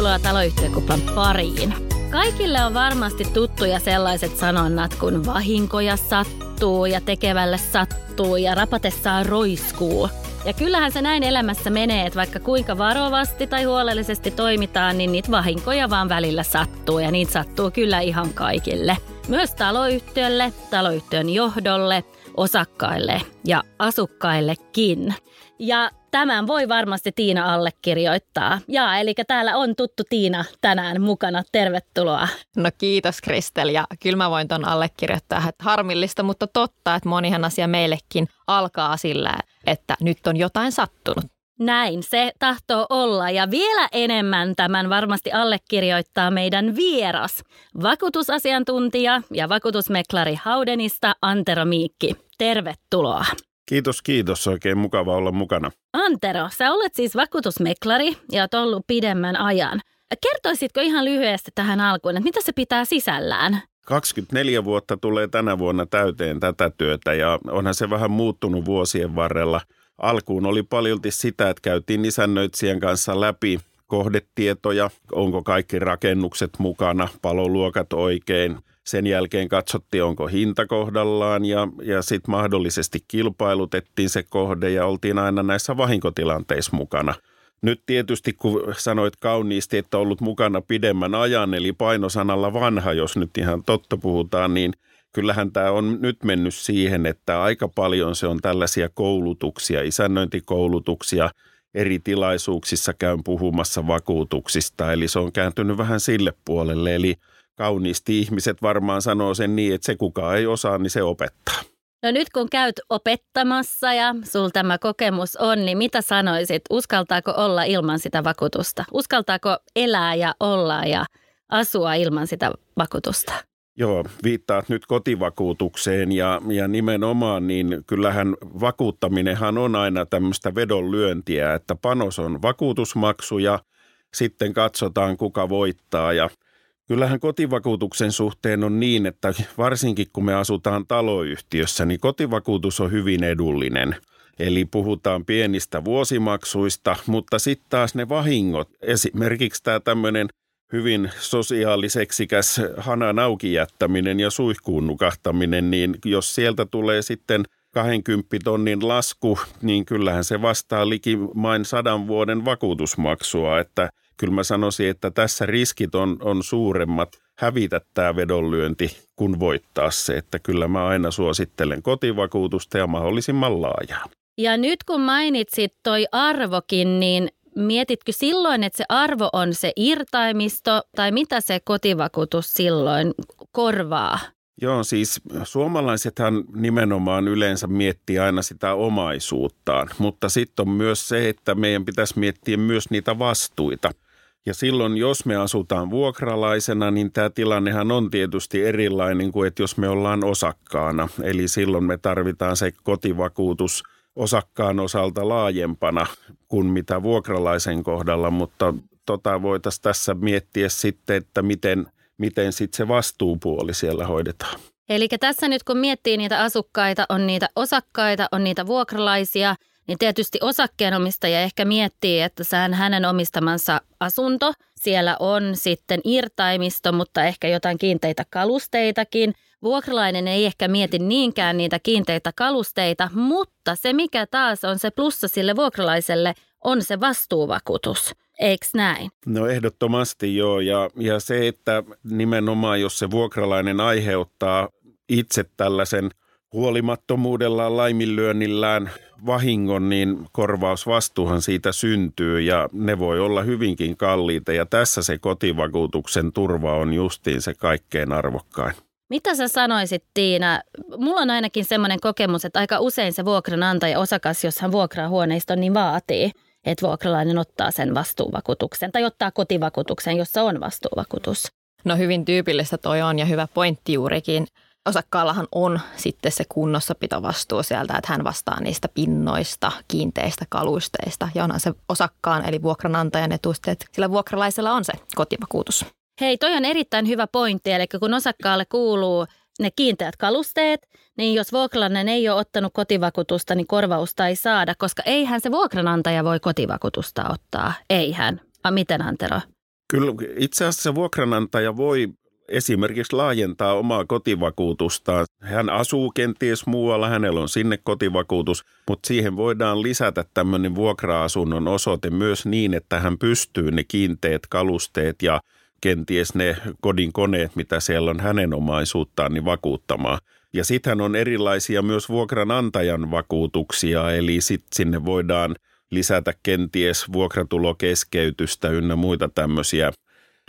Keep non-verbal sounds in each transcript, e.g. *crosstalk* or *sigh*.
tervetuloa taloyhtiökuplan pariin. Kaikille on varmasti tuttuja sellaiset sanonnat kuin vahinkoja sattuu ja tekevälle sattuu ja rapatessaan roiskuu. Ja kyllähän se näin elämässä menee, että vaikka kuinka varovasti tai huolellisesti toimitaan, niin niitä vahinkoja vaan välillä sattuu ja niitä sattuu kyllä ihan kaikille. Myös taloyhtiölle, taloyhtiön johdolle, osakkaille ja asukkaillekin. Ja Tämän voi varmasti Tiina allekirjoittaa. Ja eli täällä on tuttu Tiina tänään mukana. Tervetuloa. No kiitos Kristel ja kyllä mä voin ton allekirjoittaa. Että harmillista, mutta totta, että monihan asia meillekin alkaa sillä, että nyt on jotain sattunut. Näin se tahtoo olla ja vielä enemmän tämän varmasti allekirjoittaa meidän vieras, vakuutusasiantuntija ja vakuutusmeklari Haudenista Antero Miikki. Tervetuloa. Kiitos, kiitos. Oikein mukava olla mukana. Antero, sä olet siis vakuutusmeklari ja oot ollut pidemmän ajan. Kertoisitko ihan lyhyesti tähän alkuun, että mitä se pitää sisällään? 24 vuotta tulee tänä vuonna täyteen tätä työtä ja onhan se vähän muuttunut vuosien varrella. Alkuun oli paljolti sitä, että käytiin isännöitsijän kanssa läpi kohdetietoja, onko kaikki rakennukset mukana, paloluokat oikein – sen jälkeen katsottiin, onko hinta kohdallaan ja, ja sitten mahdollisesti kilpailutettiin se kohde ja oltiin aina näissä vahinkotilanteissa mukana. Nyt tietysti, kun sanoit kauniisti, että ollut mukana pidemmän ajan, eli painosanalla vanha, jos nyt ihan totta puhutaan, niin kyllähän tämä on nyt mennyt siihen, että aika paljon se on tällaisia koulutuksia, isännöintikoulutuksia, eri tilaisuuksissa käyn puhumassa vakuutuksista, eli se on kääntynyt vähän sille puolelle, eli – kauniisti ihmiset varmaan sanoo sen niin, että se kuka ei osaa, niin se opettaa. No nyt kun käyt opettamassa ja sul tämä kokemus on, niin mitä sanoisit? Uskaltaako olla ilman sitä vakuutusta? Uskaltaako elää ja olla ja asua ilman sitä vakuutusta? Joo, viittaat nyt kotivakuutukseen ja, ja nimenomaan niin kyllähän vakuuttaminenhan on aina tämmöistä vedonlyöntiä, että panos on vakuutusmaksu ja sitten katsotaan kuka voittaa ja – Kyllähän kotivakuutuksen suhteen on niin, että varsinkin kun me asutaan taloyhtiössä, niin kotivakuutus on hyvin edullinen. Eli puhutaan pienistä vuosimaksuista, mutta sitten taas ne vahingot, esimerkiksi tämä tämmöinen hyvin sosiaaliseksikäs hanan auki jättäminen ja suihkuun nukahtaminen, niin jos sieltä tulee sitten 20 tonnin lasku, niin kyllähän se vastaa likimain sadan vuoden vakuutusmaksua, että kyllä mä sanoisin, että tässä riskit on, on suuremmat hävitä tämä vedonlyönti kuin voittaa se, että kyllä mä aina suosittelen kotivakuutusta ja mahdollisimman laajaa. Ja nyt kun mainitsit toi arvokin, niin mietitkö silloin, että se arvo on se irtaimisto tai mitä se kotivakuutus silloin korvaa? Joo, siis suomalaisethan nimenomaan yleensä miettii aina sitä omaisuuttaan, mutta sitten on myös se, että meidän pitäisi miettiä myös niitä vastuita – ja silloin, jos me asutaan vuokralaisena, niin tämä tilannehan on tietysti erilainen kuin, että jos me ollaan osakkaana. Eli silloin me tarvitaan se kotivakuutus osakkaan osalta laajempana kuin mitä vuokralaisen kohdalla, mutta tota voitaisiin tässä miettiä sitten, että miten, miten sitten se vastuupuoli siellä hoidetaan. Eli tässä nyt kun miettii niitä asukkaita, on niitä osakkaita, on niitä vuokralaisia – niin tietysti osakkeenomistaja ehkä miettii, että sään hänen omistamansa asunto, siellä on sitten irtaimisto, mutta ehkä jotain kiinteitä kalusteitakin. Vuokralainen ei ehkä mieti niinkään niitä kiinteitä kalusteita, mutta se mikä taas on se plussa sille vuokralaiselle on se vastuuvakuutus. Eikö näin? No ehdottomasti joo. Ja, ja se, että nimenomaan jos se vuokralainen aiheuttaa itse tällaisen huolimattomuudellaan, laiminlyönnillään vahingon, niin korvausvastuuhan siitä syntyy ja ne voi olla hyvinkin kalliita ja tässä se kotivakuutuksen turva on justiin se kaikkein arvokkain. Mitä sä sanoisit Tiina? Mulla on ainakin semmoinen kokemus, että aika usein se vuokranantaja osakas, jos hän vuokraa huoneiston, niin vaatii, että vuokralainen ottaa sen vastuuvakuutuksen tai ottaa kotivakuutuksen, jossa on vastuuvakuutus. No hyvin tyypillistä toi on ja hyvä pointti juurikin osakkaallahan on sitten se kunnossapitovastuu sieltä, että hän vastaa niistä pinnoista, kiinteistä kalusteista ja onhan se osakkaan eli vuokranantajan etusteet. Sillä vuokralaisella on se kotivakuutus. Hei, toi on erittäin hyvä pointti, eli kun osakkaalle kuuluu ne kiinteät kalusteet, niin jos vuokralainen ei ole ottanut kotivakuutusta, niin korvausta ei saada, koska eihän se vuokranantaja voi kotivakuutusta ottaa. Eihän. A, miten Antero? Kyllä itse asiassa vuokranantaja voi esimerkiksi laajentaa omaa kotivakuutustaan. Hän asuu kenties muualla, hänellä on sinne kotivakuutus, mutta siihen voidaan lisätä tämmöinen vuokra-asunnon osoite myös niin, että hän pystyy ne kiinteät kalusteet ja kenties ne kodin koneet, mitä siellä on hänen omaisuuttaan, niin vakuuttamaan. Ja sittenhän on erilaisia myös vuokranantajan vakuutuksia, eli sitten sinne voidaan lisätä kenties vuokratulokeskeytystä ynnä muita tämmöisiä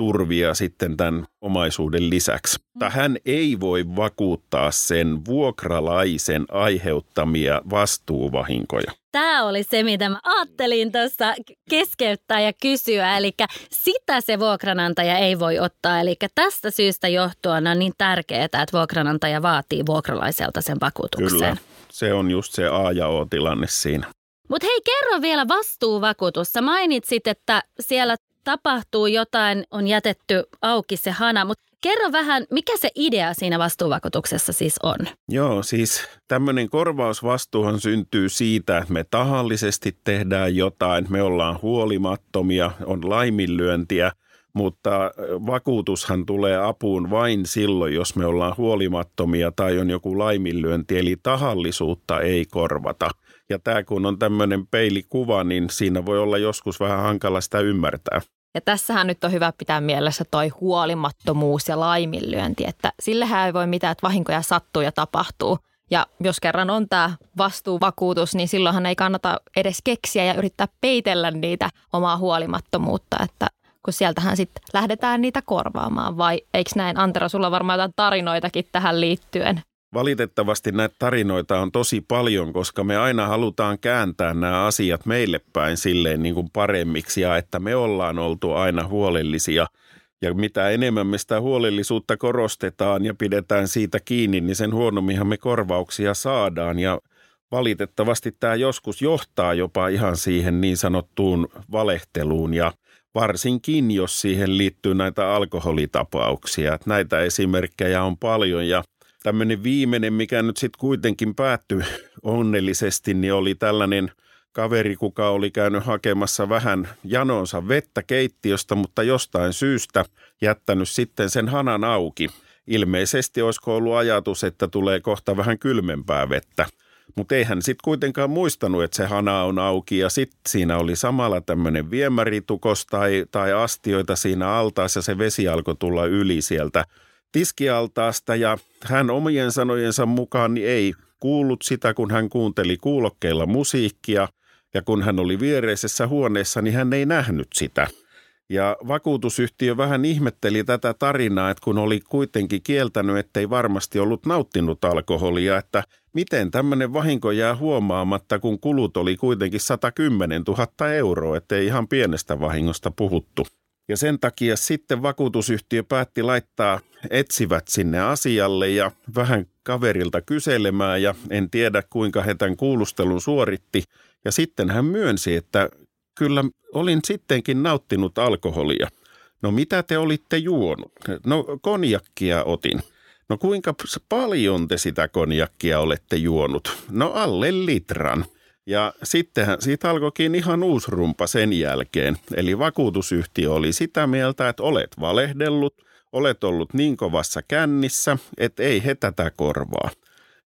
turvia sitten tämän omaisuuden lisäksi. Mutta hän ei voi vakuuttaa sen vuokralaisen aiheuttamia vastuuvahinkoja. Tämä oli se, mitä mä ajattelin tuossa keskeyttää ja kysyä. Eli sitä se vuokranantaja ei voi ottaa. Eli tästä syystä johtuen on niin tärkeää, että vuokranantaja vaatii vuokralaiselta sen vakuutuksen. Kyllä, se on just se A ja O-tilanne siinä. Mutta hei, kerro vielä vastuuvakuutus. Sä mainitsit, että siellä tapahtuu jotain, on jätetty auki se hana, mutta kerro vähän, mikä se idea siinä vastuuvakuutuksessa siis on? Joo, siis tämmöinen korvausvastuuhan syntyy siitä, että me tahallisesti tehdään jotain, me ollaan huolimattomia, on laiminlyöntiä, mutta vakuutushan tulee apuun vain silloin, jos me ollaan huolimattomia tai on joku laiminlyönti, eli tahallisuutta ei korvata. Ja tämä kun on tämmöinen peilikuva, niin siinä voi olla joskus vähän hankala sitä ymmärtää. Ja tässähän nyt on hyvä pitää mielessä toi huolimattomuus ja laiminlyönti, että sillehän ei voi mitään, että vahinkoja sattuu ja tapahtuu. Ja jos kerran on tämä vastuuvakuutus, niin silloinhan ei kannata edes keksiä ja yrittää peitellä niitä omaa huolimattomuutta, että kun sieltähän sitten lähdetään niitä korvaamaan. Vai eikö näin, Antero, sulla varmaan jotain tarinoitakin tähän liittyen? Valitettavasti näitä tarinoita on tosi paljon, koska me aina halutaan kääntää nämä asiat meille päin silleen niin kuin paremmiksi ja että me ollaan oltu aina huolellisia. Ja mitä enemmän me sitä huolellisuutta korostetaan ja pidetään siitä kiinni, niin sen huonomminhan me korvauksia saadaan. Ja valitettavasti tämä joskus johtaa jopa ihan siihen niin sanottuun valehteluun ja varsinkin, jos siihen liittyy näitä alkoholitapauksia. Että näitä esimerkkejä on paljon ja tämmöinen viimeinen, mikä nyt sitten kuitenkin päättyi onnellisesti, niin oli tällainen kaveri, kuka oli käynyt hakemassa vähän janonsa vettä keittiöstä, mutta jostain syystä jättänyt sitten sen hanan auki. Ilmeisesti olisiko ollut ajatus, että tulee kohta vähän kylmempää vettä. Mutta eihän sitten kuitenkaan muistanut, että se hana on auki ja sitten siinä oli samalla tämmöinen viemäritukos tai, tai astioita siinä altaassa ja se vesi alkoi tulla yli sieltä tiskialtaasta ja hän omien sanojensa mukaan niin ei kuullut sitä, kun hän kuunteli kuulokkeilla musiikkia ja kun hän oli viereisessä huoneessa, niin hän ei nähnyt sitä. Ja vakuutusyhtiö vähän ihmetteli tätä tarinaa, että kun oli kuitenkin kieltänyt, ettei varmasti ollut nauttinut alkoholia, että miten tämmöinen vahinko jää huomaamatta, kun kulut oli kuitenkin 110 000 euroa, ettei ihan pienestä vahingosta puhuttu. Ja sen takia sitten vakuutusyhtiö päätti laittaa etsivät sinne asialle ja vähän kaverilta kyselemään ja en tiedä kuinka he tämän kuulustelun suoritti. Ja sitten hän myönsi, että kyllä olin sittenkin nauttinut alkoholia. No mitä te olitte juonut? No konjakkia otin. No kuinka paljon te sitä konjakkia olette juonut? No alle litran. Ja sittenhän siitä alkoikin ihan uusi rumpa sen jälkeen. Eli vakuutusyhtiö oli sitä mieltä, että olet valehdellut, olet ollut niin kovassa kännissä, että ei he tätä korvaa.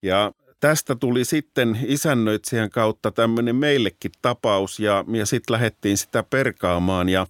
Ja tästä tuli sitten isännöitsijän kautta tämmöinen meillekin tapaus ja, ja sitten lähdettiin sitä perkaamaan ja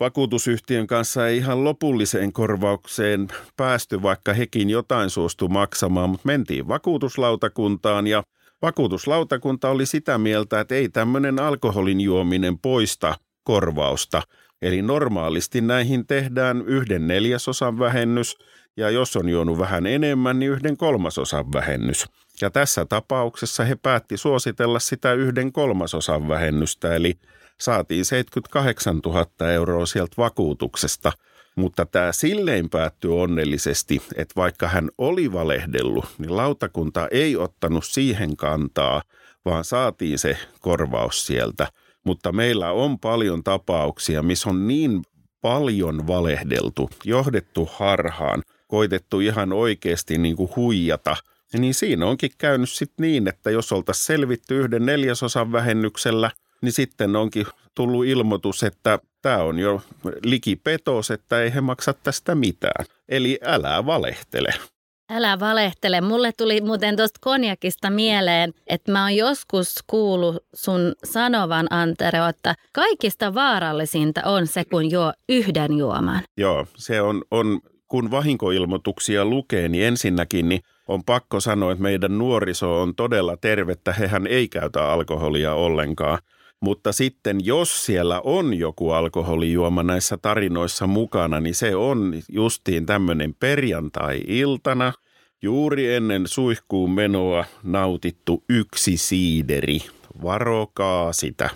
vakuutusyhtiön kanssa ei ihan lopulliseen korvaukseen päästy, vaikka hekin jotain suostu maksamaan, mutta mentiin vakuutuslautakuntaan ja – Vakuutuslautakunta oli sitä mieltä, että ei tämmöinen alkoholin juominen poista korvausta. Eli normaalisti näihin tehdään yhden neljäsosan vähennys ja jos on juonut vähän enemmän, niin yhden kolmasosan vähennys. Ja tässä tapauksessa he päätti suositella sitä yhden kolmasosan vähennystä, eli saatiin 78 000 euroa sieltä vakuutuksesta – mutta tämä silleen päättyi onnellisesti, että vaikka hän oli valehdellut, niin lautakunta ei ottanut siihen kantaa, vaan saatiin se korvaus sieltä. Mutta meillä on paljon tapauksia, missä on niin paljon valehdeltu, johdettu harhaan, koitettu ihan oikeasti niin kuin huijata, niin siinä onkin käynyt sitten niin, että jos oltaisiin selvitty yhden neljäsosan vähennyksellä – niin sitten onkin tullut ilmoitus, että tämä on jo likipetos, että ei he maksa tästä mitään. Eli älä valehtele. Älä valehtele. Mulle tuli muuten tuosta konjakista mieleen, että mä oon joskus kuullut sun sanovan, Antero, että kaikista vaarallisinta on se, kun juo yhden juoman. Joo, se on, on kun vahinkoilmoituksia lukee, niin ensinnäkin niin on pakko sanoa, että meidän nuoriso on todella tervettä. Hehän ei käytä alkoholia ollenkaan. Mutta sitten jos siellä on joku alkoholijuoma näissä tarinoissa mukana, niin se on justiin tämmöinen perjantai-iltana, juuri ennen suihkuun menoa nautittu yksi siideri. Varokaa sitä.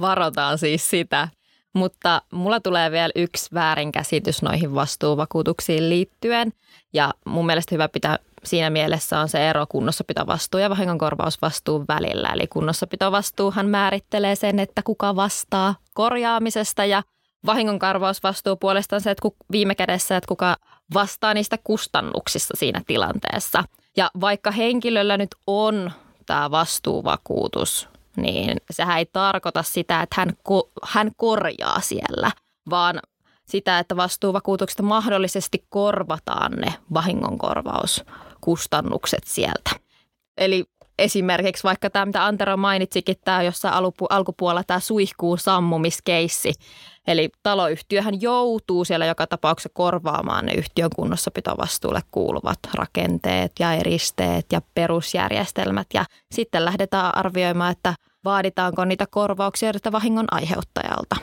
Varotaan siis sitä. Mutta mulla tulee vielä yksi väärinkäsitys noihin vastuuvakuutuksiin liittyen. Ja mun mielestä hyvä pitää siinä mielessä on se ero kunnossapitovastuu ja vahingonkorvausvastuun välillä. Eli kunnossapitovastuuhan määrittelee sen, että kuka vastaa korjaamisesta ja vahingonkorvausvastuu puolestaan se, että viime kädessä, että kuka vastaa niistä kustannuksista siinä tilanteessa. Ja vaikka henkilöllä nyt on tämä vastuuvakuutus, niin sehän ei tarkoita sitä, että hän, ko- hän korjaa siellä, vaan sitä, että vastuuvakuutuksesta mahdollisesti korvataan ne vahingonkorvauskustannukset sieltä. Eli esimerkiksi vaikka tämä, mitä Antero mainitsikin, tämä jossain alkupuolella tämä suihkuun sammumiskeissi. Eli taloyhtiöhän joutuu siellä joka tapauksessa korvaamaan ne yhtiön kunnossapitovastuulle kuuluvat rakenteet ja eristeet ja perusjärjestelmät. Ja sitten lähdetään arvioimaan, että vaaditaanko niitä korvauksia vahingon aiheuttajalta.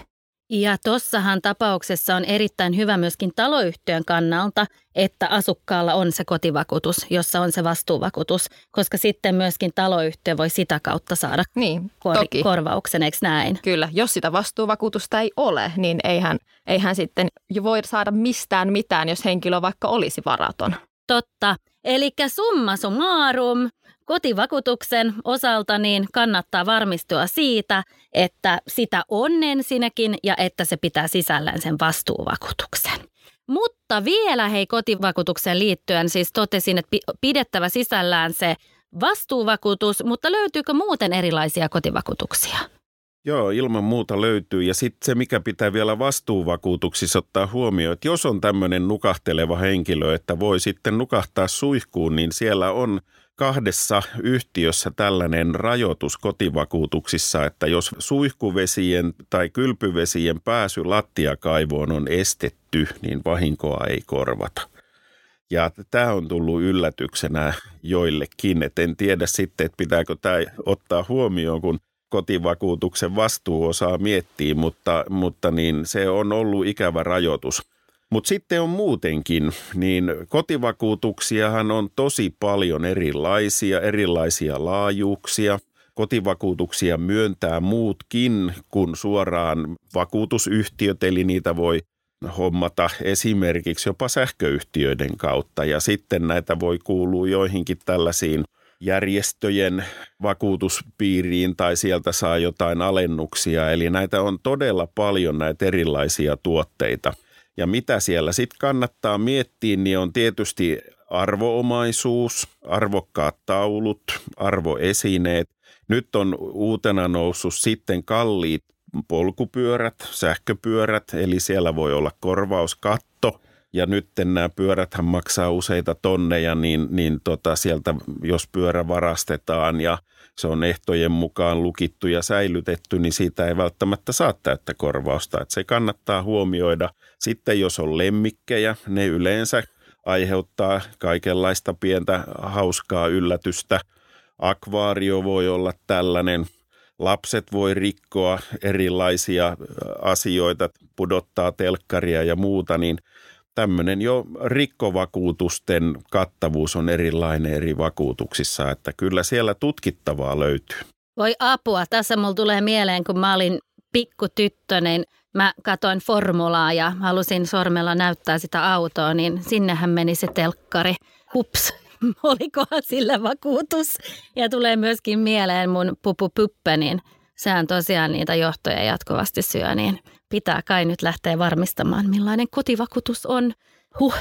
Ja tossahan tapauksessa on erittäin hyvä myöskin taloyhtiön kannalta, että asukkaalla on se kotivakuutus, jossa on se vastuuvakuutus, koska sitten myöskin taloyhtiö voi sitä kautta saada niin, kor- toki. korvauksen, eikö näin? Kyllä, jos sitä vastuuvakuutusta ei ole, niin eihän, eihän sitten voi saada mistään mitään, jos henkilö vaikka olisi varaton. Totta. Eli summa summarum, kotivakuutuksen osalta niin kannattaa varmistua siitä, että sitä on ensinnäkin ja että se pitää sisällään sen vastuuvakuutuksen. Mutta vielä hei kotivakuutukseen liittyen siis totesin, että pidettävä sisällään se vastuuvakuutus, mutta löytyykö muuten erilaisia kotivakuutuksia? Joo, ilman muuta löytyy. Ja sitten se, mikä pitää vielä vastuuvakuutuksissa ottaa huomioon, että jos on tämmöinen nukahteleva henkilö, että voi sitten nukahtaa suihkuun, niin siellä on kahdessa yhtiössä tällainen rajoitus kotivakuutuksissa, että jos suihkuvesien tai kylpyvesien pääsy lattiakaivoon on estetty, niin vahinkoa ei korvata. Ja tämä on tullut yllätyksenä joillekin, että en tiedä sitten, että pitääkö tämä ottaa huomioon, kun kotivakuutuksen vastuuosaa miettii, mutta, mutta niin se on ollut ikävä rajoitus. Mutta sitten on muutenkin, niin kotivakuutuksiahan on tosi paljon erilaisia, erilaisia laajuuksia. Kotivakuutuksia myöntää muutkin kuin suoraan vakuutusyhtiöt, eli niitä voi hommata esimerkiksi jopa sähköyhtiöiden kautta. Ja sitten näitä voi kuulua joihinkin tällaisiin järjestöjen vakuutuspiiriin tai sieltä saa jotain alennuksia. Eli näitä on todella paljon näitä erilaisia tuotteita. Ja mitä siellä sitten kannattaa miettiä, niin on tietysti arvoomaisuus, arvokkaat taulut, arvoesineet. Nyt on uutena noussut sitten kalliit polkupyörät, sähköpyörät, eli siellä voi olla korvauskatto – ja nyt nämä pyöräthän maksaa useita tonneja, niin, niin tota sieltä jos pyörä varastetaan ja se on ehtojen mukaan lukittu ja säilytetty, niin siitä ei välttämättä saa täyttä korvausta. Että se kannattaa huomioida. Sitten jos on lemmikkejä, ne yleensä aiheuttaa kaikenlaista pientä hauskaa yllätystä. Akvaario voi olla tällainen. Lapset voi rikkoa erilaisia asioita, pudottaa telkkaria ja muuta, niin – tämmöinen jo rikkovakuutusten kattavuus on erilainen eri vakuutuksissa, että kyllä siellä tutkittavaa löytyy. Voi apua, tässä mulla tulee mieleen, kun mä olin pikkutyttö, niin mä katoin formulaa ja halusin sormella näyttää sitä autoa, niin sinnehän meni se telkkari. Hups, *laughs* olikohan sillä vakuutus? Ja tulee myöskin mieleen mun pupu puppe, niin sehän tosiaan niitä johtoja jatkuvasti syö, niin pitää kai nyt lähteä varmistamaan, millainen kotivakuutus on. Huh,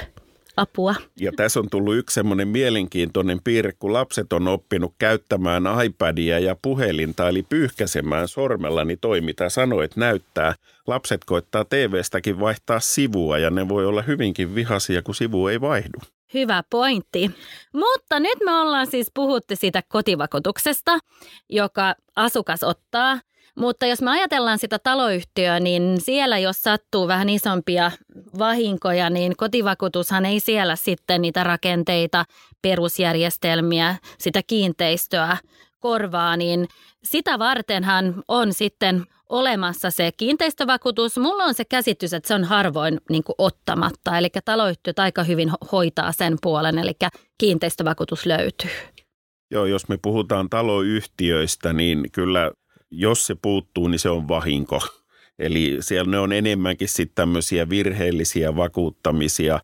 Apua. Ja tässä on tullut yksi semmoinen mielenkiintoinen piirre, kun lapset on oppinut käyttämään iPadia ja puhelinta, eli pyyhkäsemään sormella, niin toi mitä sanoit näyttää. Lapset koittaa TV-stäkin vaihtaa sivua ja ne voi olla hyvinkin vihaisia, kun sivu ei vaihdu. Hyvä pointti. Mutta nyt me ollaan siis puhuttu siitä kotivakuutuksesta, joka asukas ottaa. Mutta jos me ajatellaan sitä taloyhtiöä, niin siellä jos sattuu vähän isompia vahinkoja, niin kotivakuutushan ei siellä sitten niitä rakenteita, perusjärjestelmiä, sitä kiinteistöä korvaa, niin sitä vartenhan on sitten olemassa se kiinteistövakuutus. Mulla on se käsitys, että se on harvoin niin ottamatta, eli taloyhtiöt aika hyvin hoitaa sen puolen, eli kiinteistövakuutus löytyy. Joo, jos me puhutaan taloyhtiöistä, niin kyllä jos se puuttuu, niin se on vahinko. Eli siellä ne on enemmänkin sitten tämmöisiä virheellisiä vakuuttamisia.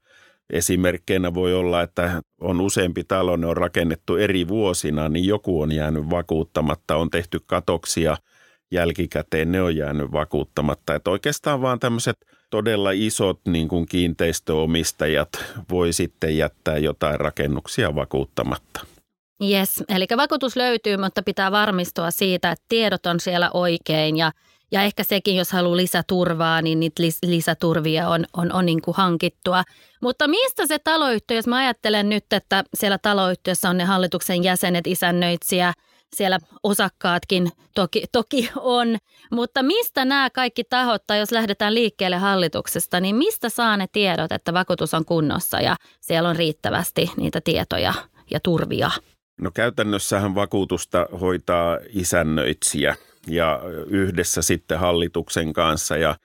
Esimerkkeinä voi olla, että on useampi talo, ne on rakennettu eri vuosina, niin joku on jäänyt vakuuttamatta, on tehty katoksia – jälkikäteen ne on jäänyt vakuuttamatta. Että oikeastaan vaan tämmöiset todella isot niin kuin kiinteistöomistajat voi sitten jättää jotain rakennuksia vakuuttamatta. Yes, eli vakuutus löytyy, mutta pitää varmistua siitä, että tiedot on siellä oikein ja, ja ehkä sekin, jos haluaa lisäturvaa, niin niitä lisäturvia on, on, on niin kuin hankittua. Mutta mistä se taloyhtiö, jos mä ajattelen nyt, että siellä taloyhtiössä on ne hallituksen jäsenet, isännöitsijä – siellä osakkaatkin toki, toki on. Mutta mistä nämä kaikki tahot, tai jos lähdetään liikkeelle hallituksesta, niin mistä saa ne tiedot, että vakuutus on kunnossa ja siellä on riittävästi niitä tietoja ja turvia? No käytännössähän vakuutusta hoitaa isännöitsijä ja yhdessä sitten hallituksen kanssa ja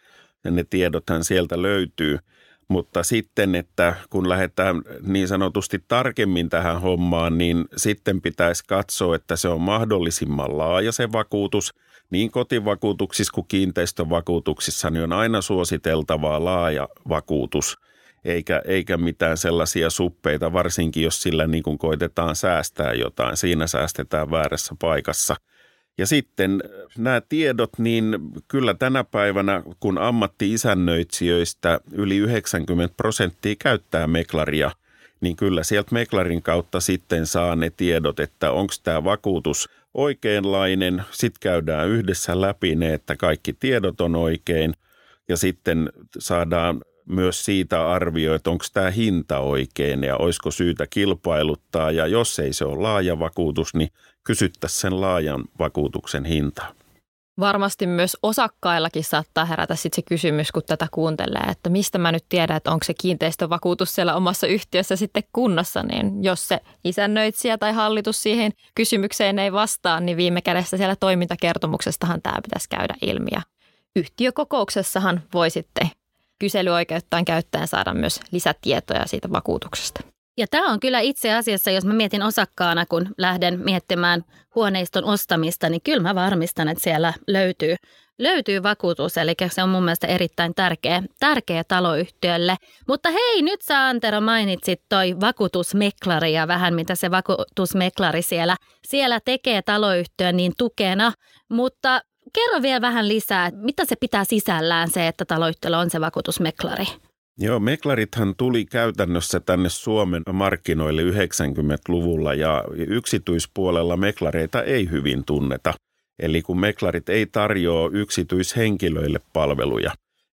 ne tiedothan sieltä löytyy – mutta sitten, että kun lähdetään niin sanotusti tarkemmin tähän hommaan, niin sitten pitäisi katsoa, että se on mahdollisimman laaja se vakuutus. Niin kotivakuutuksissa kuin kiinteistövakuutuksissa niin on aina suositeltavaa laaja vakuutus, eikä, eikä mitään sellaisia suppeita, varsinkin jos sillä niin kuin koitetaan säästää jotain. Siinä säästetään väärässä paikassa – ja sitten äh, nämä tiedot, niin kyllä tänä päivänä, kun ammatti-isännöitsijöistä yli 90 prosenttia käyttää meklaria, niin kyllä sieltä meklarin kautta sitten saa ne tiedot, että onko tämä vakuutus oikeanlainen. Sitten käydään yhdessä läpi ne, että kaikki tiedot on oikein ja sitten saadaan myös siitä arvio, että onko tämä hinta oikein ja olisiko syytä kilpailuttaa. Ja jos ei se ole laaja vakuutus, niin kysyttäisiin sen laajan vakuutuksen hintaa. Varmasti myös osakkaillakin saattaa herätä sitten se kysymys, kun tätä kuuntelee, että mistä mä nyt tiedän, että onko se kiinteistövakuutus siellä omassa yhtiössä sitten kunnossa, niin jos se isännöitsijä tai hallitus siihen kysymykseen ei vastaa, niin viime kädessä siellä toimintakertomuksestahan tämä pitäisi käydä ilmi. Ja yhtiökokouksessahan voi sitten kyselyoikeuttaan käyttäen saada myös lisätietoja siitä vakuutuksesta. Ja tämä on kyllä itse asiassa, jos mä mietin osakkaana, kun lähden miettimään huoneiston ostamista, niin kyllä mä varmistan, että siellä löytyy, löytyy vakuutus. Eli se on mun mielestä erittäin tärkeä, tärkeä taloyhtiölle. Mutta hei, nyt sä Antero mainitsit toi vakuutusmeklari ja vähän mitä se vakuutusmeklari siellä, siellä tekee taloyhtiön niin tukena. Mutta kerro vielä vähän lisää, mitä se pitää sisällään se, että taloyhtiöllä on se vakuutusmeklari? Joo, meklarithan tuli käytännössä tänne Suomen markkinoille 90-luvulla ja yksityispuolella meklareita ei hyvin tunneta. Eli kun meklarit ei tarjoa yksityishenkilöille palveluja.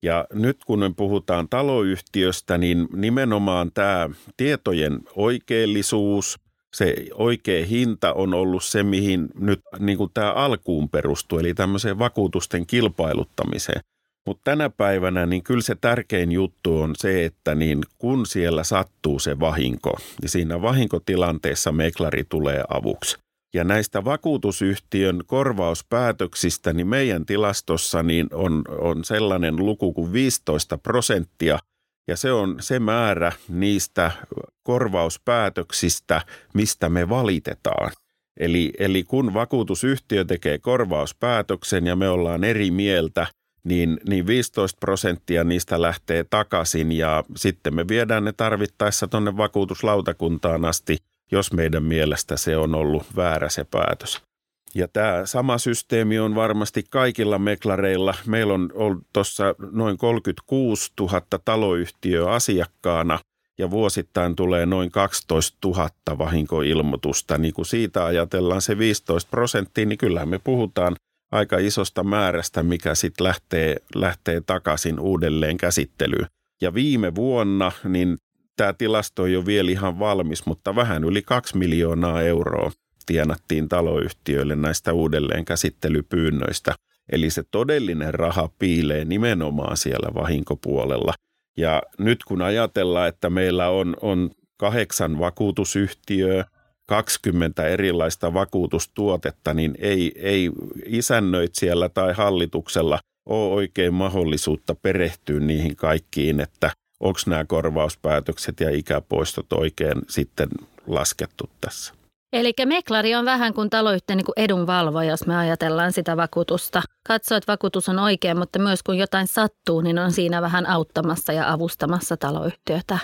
Ja nyt kun me puhutaan taloyhtiöstä, niin nimenomaan tämä tietojen oikeellisuus, se oikea hinta on ollut se, mihin nyt niin kuin tämä alkuun perustuu, eli tämmöiseen vakuutusten kilpailuttamiseen. Mutta tänä päivänä niin kyllä se tärkein juttu on se, että niin kun siellä sattuu se vahinko, niin siinä vahinkotilanteessa meklari tulee avuksi. Ja näistä vakuutusyhtiön korvauspäätöksistä, niin meidän tilastossa niin on, on sellainen luku kuin 15 prosenttia – ja se on se määrä niistä korvauspäätöksistä, mistä me valitetaan. Eli, eli kun vakuutusyhtiö tekee korvauspäätöksen ja me ollaan eri mieltä, niin, niin 15 prosenttia niistä lähtee takaisin ja sitten me viedään ne tarvittaessa tuonne vakuutuslautakuntaan asti, jos meidän mielestä se on ollut väärä se päätös. Ja tämä sama systeemi on varmasti kaikilla meklareilla. Meillä on ollut tuossa noin 36 000 taloyhtiöä asiakkaana ja vuosittain tulee noin 12 000 vahinkoilmoitusta. Niin kun siitä ajatellaan se 15 prosenttia, niin kyllähän me puhutaan aika isosta määrästä, mikä sitten lähtee, lähtee takaisin uudelleen käsittelyyn. Ja viime vuonna, niin tämä tilasto ei ole vielä ihan valmis, mutta vähän yli 2 miljoonaa euroa tienattiin taloyhtiöille näistä uudelleen käsittelypyynnöistä. Eli se todellinen raha piilee nimenomaan siellä vahinkopuolella. Ja nyt kun ajatellaan, että meillä on, on kahdeksan vakuutusyhtiöä, 20 erilaista vakuutustuotetta, niin ei, ei isännöitsijällä tai hallituksella ole oikein mahdollisuutta perehtyä niihin kaikkiin, että onko nämä korvauspäätökset ja ikäpoistot oikein sitten laskettu tässä. Eli meklari on vähän kuin taloyhtiön niin edunvalvoja, jos me ajatellaan sitä vakuutusta. Katsoo, että vakuutus on oikein, mutta myös kun jotain sattuu, niin on siinä vähän auttamassa ja avustamassa taloyhtiötä.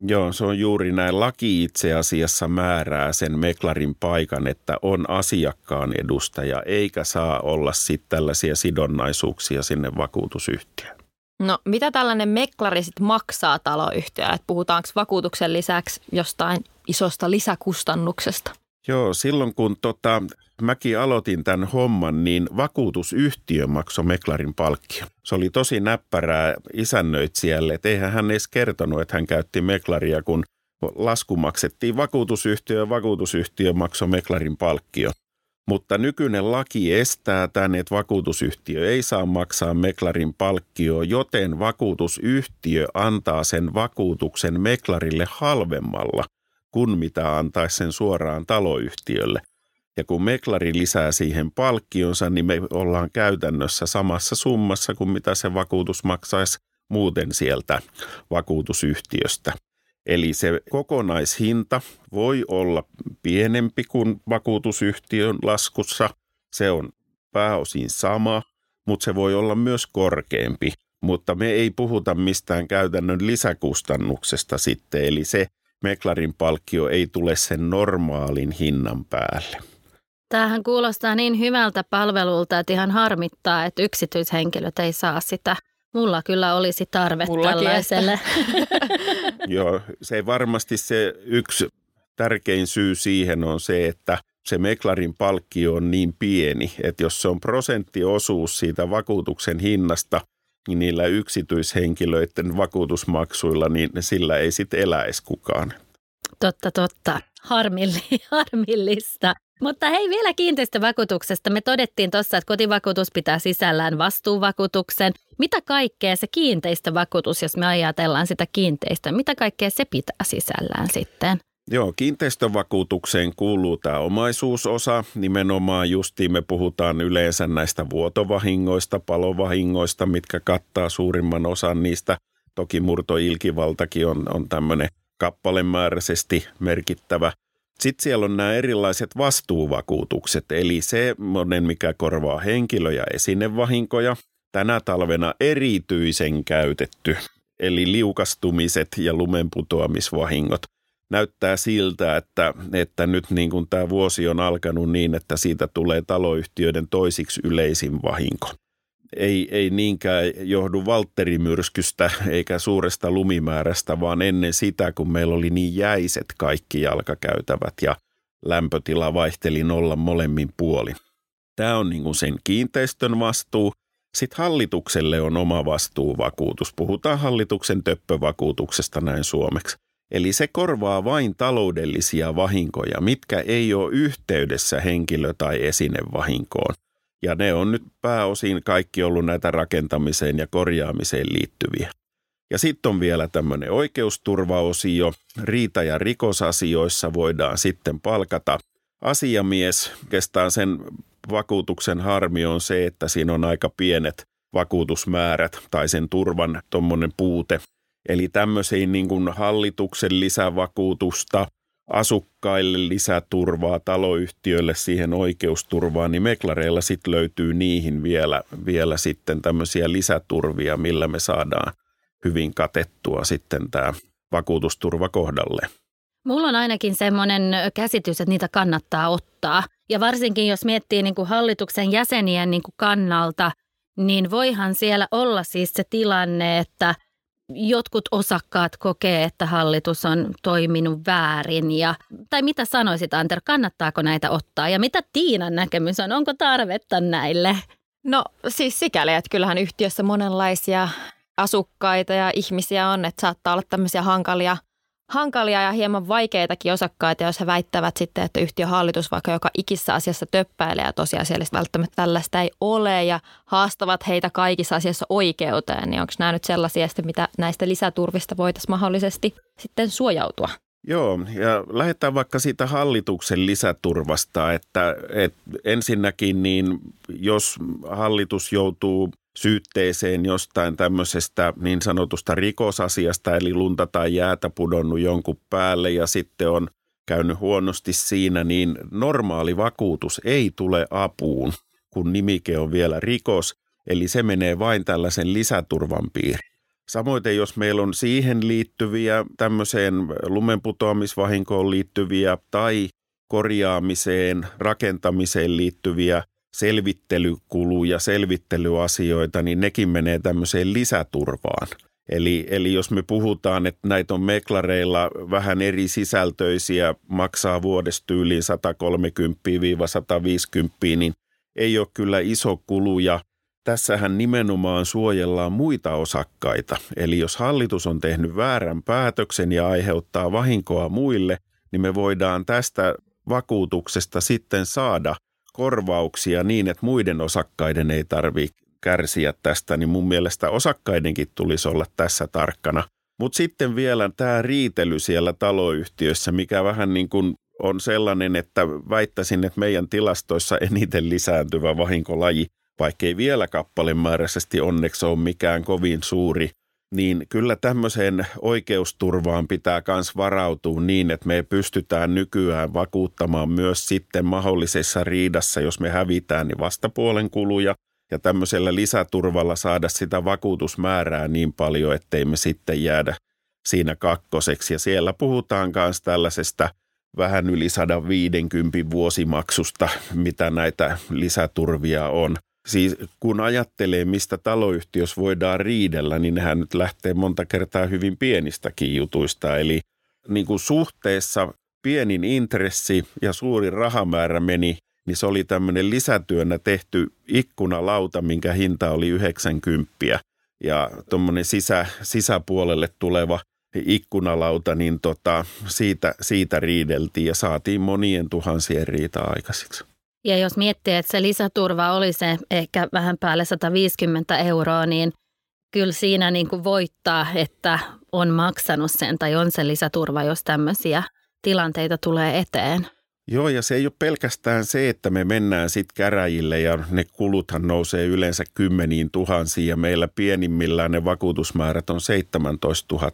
Joo, se on juuri näin. Laki itse asiassa määrää sen meklarin paikan, että on asiakkaan edustaja, eikä saa olla sitten tällaisia sidonnaisuuksia sinne vakuutusyhtiöön. No mitä tällainen meklari sitten maksaa taloyhtiöä? puhutaanko vakuutuksen lisäksi jostain isosta lisäkustannuksesta? Joo, silloin kun tota, mäkin aloitin tämän homman, niin vakuutusyhtiö maksoi Meklarin palkkio. Se oli tosi näppärää isännöitsijälle, että eihän hän edes kertonut, että hän käytti Meklaria, kun lasku maksettiin vakuutusyhtiö ja vakuutusyhtiö maksoi Meklarin palkkio. Mutta nykyinen laki estää tämän, että vakuutusyhtiö ei saa maksaa Meklarin palkkio, joten vakuutusyhtiö antaa sen vakuutuksen Meklarille halvemmalla – kuin mitä antaisi sen suoraan taloyhtiölle. Ja kun meklari lisää siihen palkkionsa, niin me ollaan käytännössä samassa summassa kuin mitä se vakuutus maksaisi muuten sieltä vakuutusyhtiöstä. Eli se kokonaishinta voi olla pienempi kuin vakuutusyhtiön laskussa. Se on pääosin sama, mutta se voi olla myös korkeampi. Mutta me ei puhuta mistään käytännön lisäkustannuksesta sitten. Eli se meklarin palkkio ei tule sen normaalin hinnan päälle. Tämähän kuulostaa niin hyvältä palvelulta, että ihan harmittaa, että yksityishenkilöt ei saa sitä. Mulla kyllä olisi tarve Mulla tällaiselle. *laughs* Joo, se varmasti se yksi tärkein syy siihen on se, että se meklarin palkkio on niin pieni, että jos se on prosenttiosuus siitä vakuutuksen hinnasta – niin niillä yksityishenkilöiden vakuutusmaksuilla, niin sillä ei sitten eläisi kukaan. Totta, totta. Harmilli, *laughs* harmillista. Mutta hei, vielä kiinteistövakuutuksesta. Me todettiin tuossa, että kotivakuutus pitää sisällään vastuuvakuutuksen. Mitä kaikkea se kiinteistövakuutus, jos me ajatellaan sitä kiinteistöä, mitä kaikkea se pitää sisällään sitten? Joo, kiinteistövakuutukseen kuuluu tämä omaisuusosa. Nimenomaan justiin me puhutaan yleensä näistä vuotovahingoista, palovahingoista, mitkä kattaa suurimman osan niistä. Toki murtoilkivaltakin on, on tämmöinen kappalemääräisesti merkittävä. Sitten siellä on nämä erilaiset vastuuvakuutukset, eli se monen, mikä korvaa henkilö- ja esinevahinkoja. Tänä talvena erityisen käytetty, eli liukastumiset ja lumenputoamisvahingot – näyttää siltä, että, että nyt niin kuin tämä vuosi on alkanut niin, että siitä tulee taloyhtiöiden toisiksi yleisin vahinko. Ei, ei niinkään johdu Valtterimyrskystä eikä suuresta lumimäärästä, vaan ennen sitä, kun meillä oli niin jäiset kaikki jalkakäytävät ja lämpötila vaihteli nolla molemmin puoli. Tämä on niin kuin sen kiinteistön vastuu. Sitten hallitukselle on oma vastuuvakuutus. Puhutaan hallituksen töppövakuutuksesta näin suomeksi. Eli se korvaa vain taloudellisia vahinkoja, mitkä ei ole yhteydessä henkilö- tai esinevahinkoon. Ja ne on nyt pääosin kaikki ollut näitä rakentamiseen ja korjaamiseen liittyviä. Ja sitten on vielä tämmöinen oikeusturvaosio. Riita- ja rikosasioissa voidaan sitten palkata asiamies. Kestaan sen vakuutuksen harmi on se, että siinä on aika pienet vakuutusmäärät tai sen turvan tuommoinen puute – Eli tämmöisiin niin kuin hallituksen lisävakuutusta, asukkaille lisäturvaa, taloyhtiöille siihen oikeusturvaa, niin meklareilla sitten löytyy niihin vielä, vielä sitten tämmöisiä lisäturvia, millä me saadaan hyvin katettua sitten tämä vakuutusturva kohdalle. Mulla on ainakin semmoinen käsitys, että niitä kannattaa ottaa. Ja varsinkin jos miettii niin kuin hallituksen jäsenien niin kuin kannalta, niin voihan siellä olla siis se tilanne, että – jotkut osakkaat kokee, että hallitus on toiminut väärin. Ja, tai mitä sanoisit Anter, kannattaako näitä ottaa? Ja mitä Tiinan näkemys on? Onko tarvetta näille? No siis sikäli, että kyllähän yhtiössä monenlaisia asukkaita ja ihmisiä on, että saattaa olla tämmöisiä hankalia hankalia ja hieman vaikeitakin osakkaita, jos he väittävät sitten, että yhtiön hallitus vaikka joka ikissä asiassa töppäilee ja tosiasiallisesti välttämättä tällaista ei ole ja haastavat heitä kaikissa asiassa oikeuteen, niin onko nämä nyt sellaisia, mitä näistä lisäturvista voitaisiin mahdollisesti sitten suojautua? Joo, ja lähdetään vaikka siitä hallituksen lisäturvasta, että, että ensinnäkin niin jos hallitus joutuu syytteeseen jostain tämmöisestä niin sanotusta rikosasiasta, eli lunta tai jäätä pudonnut jonkun päälle ja sitten on käynyt huonosti siinä, niin normaali vakuutus ei tule apuun, kun nimike on vielä rikos, eli se menee vain tällaisen lisäturvan piiriin. Samoin jos meillä on siihen liittyviä, tämmöiseen lumenputoamisvahinkoon liittyviä tai korjaamiseen, rakentamiseen liittyviä selvittelykuluja, selvittelyasioita, niin nekin menee tämmöiseen lisäturvaan. Eli, eli jos me puhutaan, että näitä on meklareilla vähän eri sisältöisiä, maksaa vuodesta yli 130-150, niin ei ole kyllä iso kulu ja tässähän nimenomaan suojellaan muita osakkaita. Eli jos hallitus on tehnyt väärän päätöksen ja aiheuttaa vahinkoa muille, niin me voidaan tästä vakuutuksesta sitten saada korvauksia niin, että muiden osakkaiden ei tarvitse kärsiä tästä, niin mun mielestä osakkaidenkin tulisi olla tässä tarkkana. Mutta sitten vielä tämä riitely siellä taloyhtiössä, mikä vähän niin kuin on sellainen, että väittäisin, että meidän tilastoissa eniten lisääntyvä vahinkolaji, vaikkei vielä kappalemääräisesti onneksi ole mikään kovin suuri – niin kyllä tämmöiseen oikeusturvaan pitää myös varautua niin, että me pystytään nykyään vakuuttamaan myös sitten mahdollisessa riidassa, jos me hävitään, niin vastapuolen kuluja ja tämmöisellä lisäturvalla saada sitä vakuutusmäärää niin paljon, ettei me sitten jäädä siinä kakkoseksi. Ja siellä puhutaan myös tällaisesta vähän yli 150 vuosimaksusta, mitä näitä lisäturvia on. Siis kun ajattelee, mistä taloyhtiössä voidaan riidellä, niin nehän nyt lähtee monta kertaa hyvin pienistäkin jutuista. Eli niin kuin suhteessa pienin intressi ja suuri rahamäärä meni, niin se oli tämmöinen lisätyönä tehty ikkunalauta, minkä hinta oli 90. Ja tuommoinen sisä, sisäpuolelle tuleva ikkunalauta, niin tota, siitä, siitä riideltiin ja saatiin monien tuhansien riita aikaiseksi. Ja jos miettii, että se lisäturva oli se ehkä vähän päälle 150 euroa, niin kyllä siinä niin kuin voittaa, että on maksanut sen tai on se lisäturva, jos tämmöisiä tilanteita tulee eteen. Joo, ja se ei ole pelkästään se, että me mennään sitten käräjille ja ne kuluthan nousee yleensä kymmeniin tuhansiin ja meillä pienimmillään ne vakuutusmäärät on 17 000.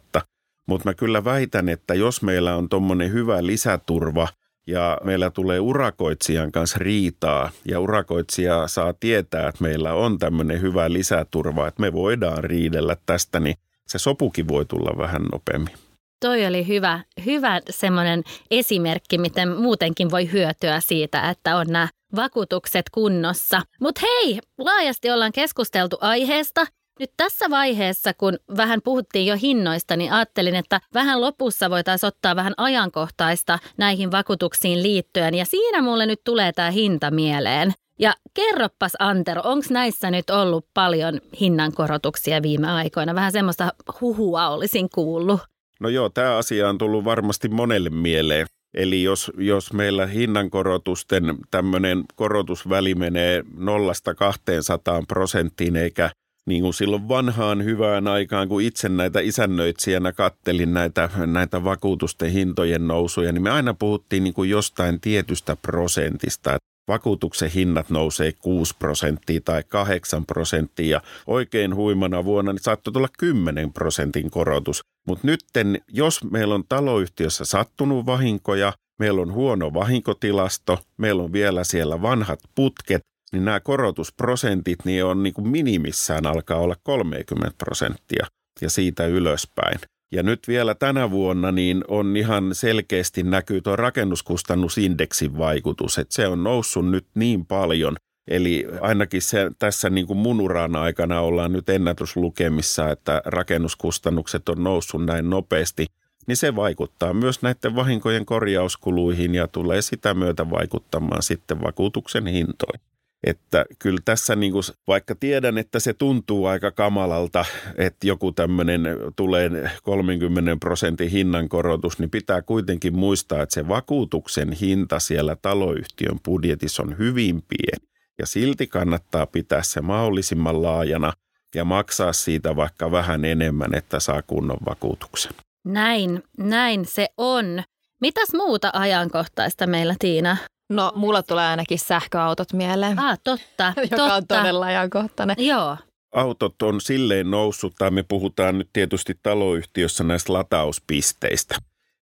Mutta mä kyllä väitän, että jos meillä on tuommoinen hyvä lisäturva – ja meillä tulee urakoitsijan kanssa riitaa ja urakoitsija saa tietää, että meillä on tämmöinen hyvä lisäturva, että me voidaan riidellä tästä, niin se sopukin voi tulla vähän nopeammin. Toi oli hyvä, hyvä semmoinen esimerkki, miten muutenkin voi hyötyä siitä, että on nämä vakuutukset kunnossa. Mutta hei, laajasti ollaan keskusteltu aiheesta nyt tässä vaiheessa, kun vähän puhuttiin jo hinnoista, niin ajattelin, että vähän lopussa voitaisiin ottaa vähän ajankohtaista näihin vakuutuksiin liittyen. Ja siinä mulle nyt tulee tämä hinta mieleen. Ja kerroppas Antero, onko näissä nyt ollut paljon hinnankorotuksia viime aikoina? Vähän semmoista huhua olisin kuullut. No joo, tämä asia on tullut varmasti monelle mieleen. Eli jos, jos meillä hinnankorotusten tämmöinen korotusväli menee nollasta 200 prosenttiin eikä niin kuin silloin vanhaan hyvään aikaan, kun itse näitä isännöitsijänä kattelin näitä, näitä vakuutusten hintojen nousuja, niin me aina puhuttiin niin kuin jostain tietystä prosentista. Vakuutuksen hinnat nousee 6 prosenttia tai 8 prosenttia ja oikein huimana vuonna niin saattoi tulla 10 prosentin korotus. Mutta nyt, jos meillä on taloyhtiössä sattunut vahinkoja, meillä on huono vahinkotilasto, meillä on vielä siellä vanhat putket, niin nämä korotusprosentit niin on niin kuin minimissään alkaa olla 30 prosenttia ja siitä ylöspäin. Ja nyt vielä tänä vuonna niin on ihan selkeästi näkyy tuo rakennuskustannusindeksin vaikutus, että se on noussut nyt niin paljon, Eli ainakin se, tässä niin kuin mun uran aikana ollaan nyt ennätyslukemissa, että rakennuskustannukset on noussut näin nopeasti, niin se vaikuttaa myös näiden vahinkojen korjauskuluihin ja tulee sitä myötä vaikuttamaan sitten vakuutuksen hintoihin. Että kyllä tässä, niin kuin, vaikka tiedän, että se tuntuu aika kamalalta, että joku tämmöinen tulee 30 prosentin hinnankorotus, niin pitää kuitenkin muistaa, että se vakuutuksen hinta siellä taloyhtiön budjetissa on hyvin pieni. Ja silti kannattaa pitää se mahdollisimman laajana ja maksaa siitä vaikka vähän enemmän, että saa kunnon vakuutuksen. Näin, näin se on. Mitäs muuta ajankohtaista meillä, Tiina? No, mulla tulee ainakin sähköautot mieleen. Ah, totta, *laughs* joka totta. on todella ajankohtainen. Joo. Autot on silleen noussut, tai me puhutaan nyt tietysti taloyhtiössä näistä latauspisteistä.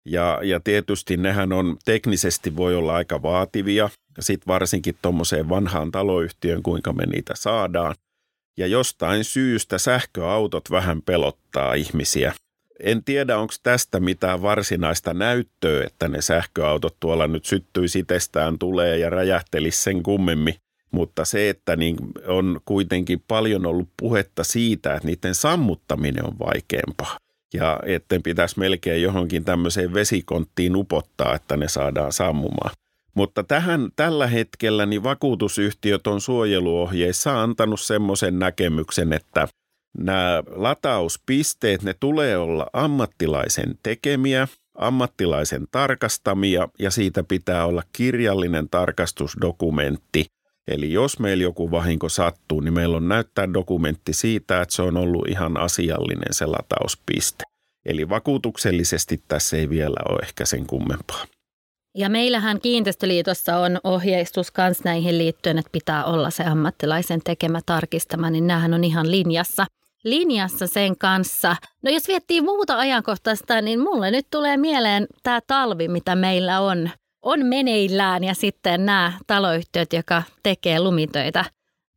Ja, ja tietysti nehän on teknisesti voi olla aika vaativia, sitten varsinkin tuommoiseen vanhaan taloyhtiön, kuinka me niitä saadaan. Ja jostain syystä sähköautot vähän pelottaa ihmisiä. En tiedä, onko tästä mitään varsinaista näyttöä, että ne sähköautot tuolla nyt syttyisi itsestään tulee ja räjähtelisi sen kummemmin. Mutta se, että niin on kuitenkin paljon ollut puhetta siitä, että niiden sammuttaminen on vaikeampaa. Ja etten pitäisi melkein johonkin tämmöiseen vesikonttiin upottaa, että ne saadaan sammumaan. Mutta tähän tällä hetkellä niin vakuutusyhtiöt on suojeluohjeissa antanut semmoisen näkemyksen, että nämä latauspisteet, ne tulee olla ammattilaisen tekemiä, ammattilaisen tarkastamia ja siitä pitää olla kirjallinen tarkastusdokumentti. Eli jos meillä joku vahinko sattuu, niin meillä on näyttää dokumentti siitä, että se on ollut ihan asiallinen se latauspiste. Eli vakuutuksellisesti tässä ei vielä ole ehkä sen kummempaa. Ja meillähän Kiinteistöliitossa on ohjeistus myös näihin liittyen, että pitää olla se ammattilaisen tekemä tarkistama, niin näähän on ihan linjassa – linjassa sen kanssa. No jos viettiin muuta ajankohtaista, niin mulle nyt tulee mieleen tämä talvi, mitä meillä on, on meneillään ja sitten nämä taloyhtiöt, joka tekee lumitöitä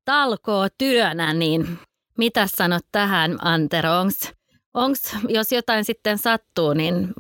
talkoo työnä, niin mitä sanot tähän Antero? Onks, onks, jos jotain sitten sattuu, niin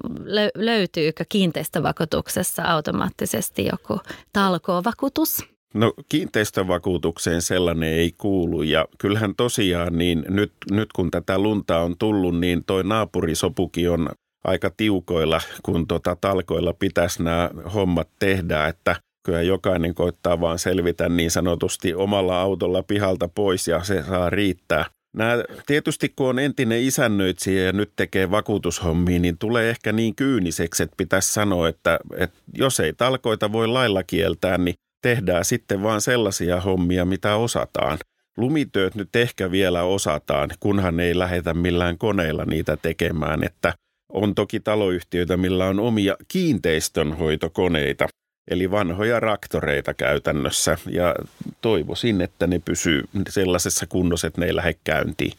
löytyykö kiinteistövakuutuksessa automaattisesti joku talkoovakuutus? No kiinteistövakuutukseen sellainen ei kuulu ja kyllähän tosiaan niin nyt, nyt kun tätä lunta on tullut, niin toi naapurisopukin on aika tiukoilla, kun tota talkoilla pitäisi nämä hommat tehdä, että kyllä jokainen koittaa vaan selvitä niin sanotusti omalla autolla pihalta pois ja se saa riittää. Nämä, tietysti kun on entinen isännöitsijä ja nyt tekee vakuutushommia, niin tulee ehkä niin kyyniseksi, että pitäisi sanoa, että, että jos ei talkoita voi lailla kieltää, niin tehdään sitten vaan sellaisia hommia, mitä osataan. Lumityöt nyt ehkä vielä osataan, kunhan ei lähetä millään koneilla niitä tekemään, että on toki taloyhtiöitä, millä on omia kiinteistönhoitokoneita, eli vanhoja raktoreita käytännössä, ja toivoisin, että ne pysyy sellaisessa kunnossa, että ne ei lähde käyntiin.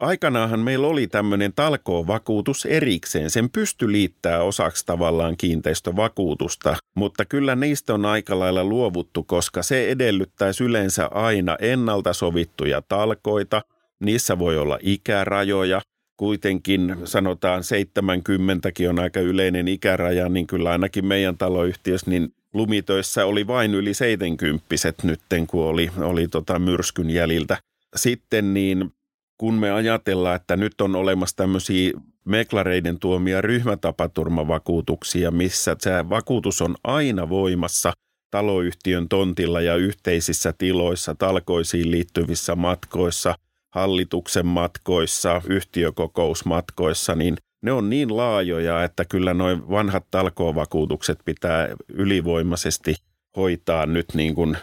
Aikanaanhan meillä oli tämmöinen talkoovakuutus erikseen. Sen pysty liittää osaksi tavallaan kiinteistövakuutusta, mutta kyllä niistä on aika lailla luovuttu, koska se edellyttäisi yleensä aina ennalta sovittuja talkoita. Niissä voi olla ikärajoja. Kuitenkin sanotaan 70 on aika yleinen ikäraja, niin kyllä ainakin meidän taloyhtiössä niin lumitöissä oli vain yli 70 nytten, kun oli, oli tota myrskyn jäljiltä. Sitten niin kun me ajatellaan, että nyt on olemassa tämmöisiä meklareiden tuomia ryhmätapaturmavakuutuksia, missä se vakuutus on aina voimassa taloyhtiön tontilla ja yhteisissä tiloissa, talkoisiin liittyvissä matkoissa, hallituksen matkoissa, yhtiökokousmatkoissa, niin ne on niin laajoja, että kyllä noin vanhat talkoovakuutukset pitää ylivoimaisesti hoitaa nyt niin kuin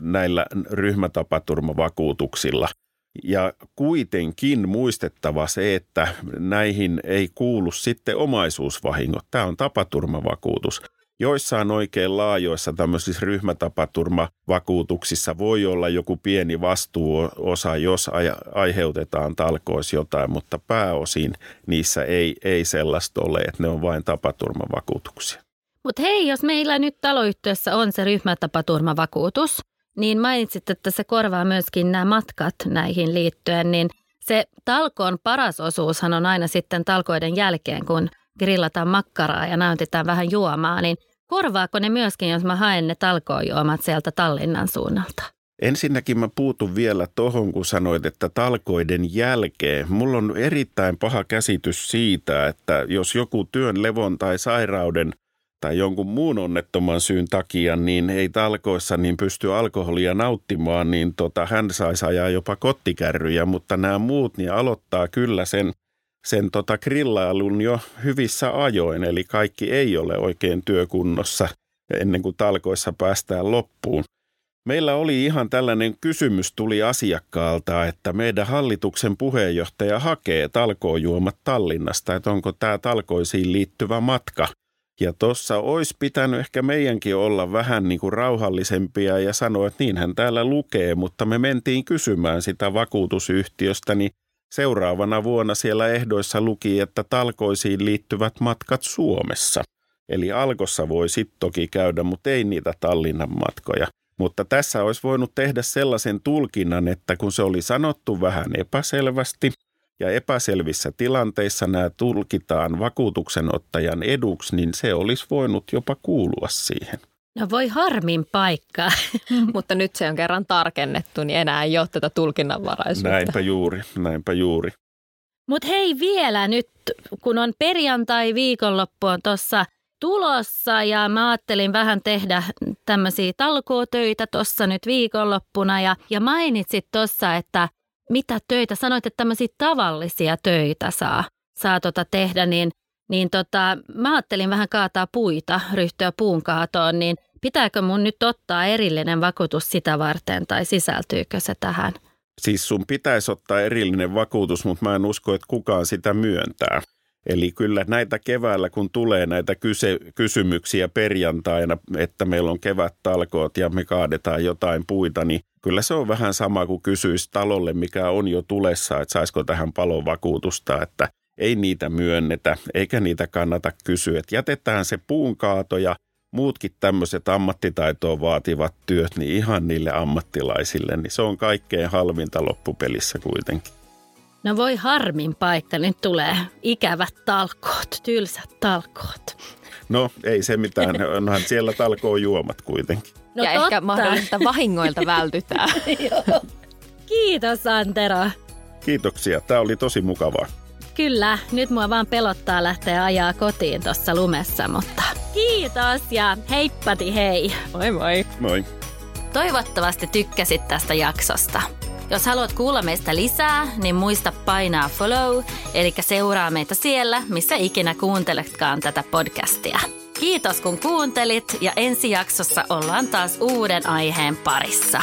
näillä ryhmätapaturmavakuutuksilla – ja kuitenkin muistettava se, että näihin ei kuulu sitten omaisuusvahingot. Tämä on tapaturmavakuutus. Joissain oikein laajoissa tämmöisissä ryhmätapaturmavakuutuksissa voi olla joku pieni vastuuosa, jos aiheutetaan talkois jotain, mutta pääosin niissä ei, ei sellaista ole, että ne on vain tapaturmavakuutuksia. Mutta hei, jos meillä nyt taloyhtiössä on se ryhmätapaturmavakuutus, niin mainitsit, että se korvaa myöskin nämä matkat näihin liittyen, niin se talkoon paras osuushan on aina sitten talkoiden jälkeen, kun grillataan makkaraa ja näytetään vähän juomaa, niin korvaako ne myöskin, jos mä haen ne talkoojuomat sieltä Tallinnan suunnalta? Ensinnäkin mä puutun vielä tohon, kun sanoit, että talkoiden jälkeen. Mulla on erittäin paha käsitys siitä, että jos joku työn, levon tai sairauden tai jonkun muun onnettoman syyn takia, niin ei talkoissa niin pysty alkoholia nauttimaan, niin tota, hän saisi ajaa jopa kottikärryjä, mutta nämä muut niin aloittaa kyllä sen, sen tota grillailun jo hyvissä ajoin, eli kaikki ei ole oikein työkunnossa ennen kuin talkoissa päästään loppuun. Meillä oli ihan tällainen kysymys tuli asiakkaalta, että meidän hallituksen puheenjohtaja hakee talkoojuomat Tallinnasta, että onko tämä talkoisiin liittyvä matka. Ja tuossa olisi pitänyt ehkä meidänkin olla vähän niin kuin rauhallisempia ja sanoa, että niinhän täällä lukee, mutta me mentiin kysymään sitä vakuutusyhtiöstä, niin seuraavana vuonna siellä ehdoissa luki, että talkoisiin liittyvät matkat Suomessa. Eli Alkossa voi sitten toki käydä, mutta ei niitä Tallinnan matkoja. Mutta tässä olisi voinut tehdä sellaisen tulkinnan, että kun se oli sanottu vähän epäselvästi ja epäselvissä tilanteissa nämä tulkitaan vakuutuksenottajan eduksi, niin se olisi voinut jopa kuulua siihen. No voi harmin paikkaa. *laughs* Mutta nyt se on kerran tarkennettu, niin enää ei ole tätä tulkinnanvaraisuutta. Näinpä juuri, näinpä juuri. Mutta hei vielä nyt, kun on perjantai viikonloppu on tuossa tulossa ja mä ajattelin vähän tehdä tämmöisiä talkootöitä tuossa nyt viikonloppuna ja, ja mainitsit tuossa, että mitä töitä, sanoit, että tämmöisiä tavallisia töitä saa, saa tota tehdä, niin, niin tota, mä ajattelin vähän kaataa puita, ryhtyä puun kaatoon, niin pitääkö mun nyt ottaa erillinen vakuutus sitä varten tai sisältyykö se tähän? Siis sun pitäisi ottaa erillinen vakuutus, mutta mä en usko, että kukaan sitä myöntää. Eli kyllä näitä keväällä, kun tulee näitä kyse, kysymyksiä perjantaina, että meillä on kevättalkoot ja me kaadetaan jotain puita, niin kyllä se on vähän sama kuin kysyisi talolle, mikä on jo tulessa, että saisiko tähän palovakuutusta, että ei niitä myönnetä eikä niitä kannata kysyä. Että jätetään se puunkaato ja muutkin tämmöiset ammattitaitoa vaativat työt niin ihan niille ammattilaisille, niin se on kaikkein halvinta loppupelissä kuitenkin. No voi harmin paikka, nyt tulee ikävät talkoot, tylsät talkoot. No ei se mitään, onhan siellä talkoo juomat kuitenkin. No ja totta. ehkä mahdollista vahingoilta vältytään. *laughs* Kiitos Antero. Kiitoksia, tämä oli tosi mukavaa. Kyllä, nyt mua vaan pelottaa lähteä ajaa kotiin tuossa lumessa, mutta kiitos ja heippati hei. Moi moi. Moi. Toivottavasti tykkäsit tästä jaksosta. Jos haluat kuulla meistä lisää, niin muista painaa follow, eli seuraa meitä siellä, missä ikinä kuunteletkaan tätä podcastia. Kiitos kun kuuntelit ja ensi jaksossa ollaan taas uuden aiheen parissa.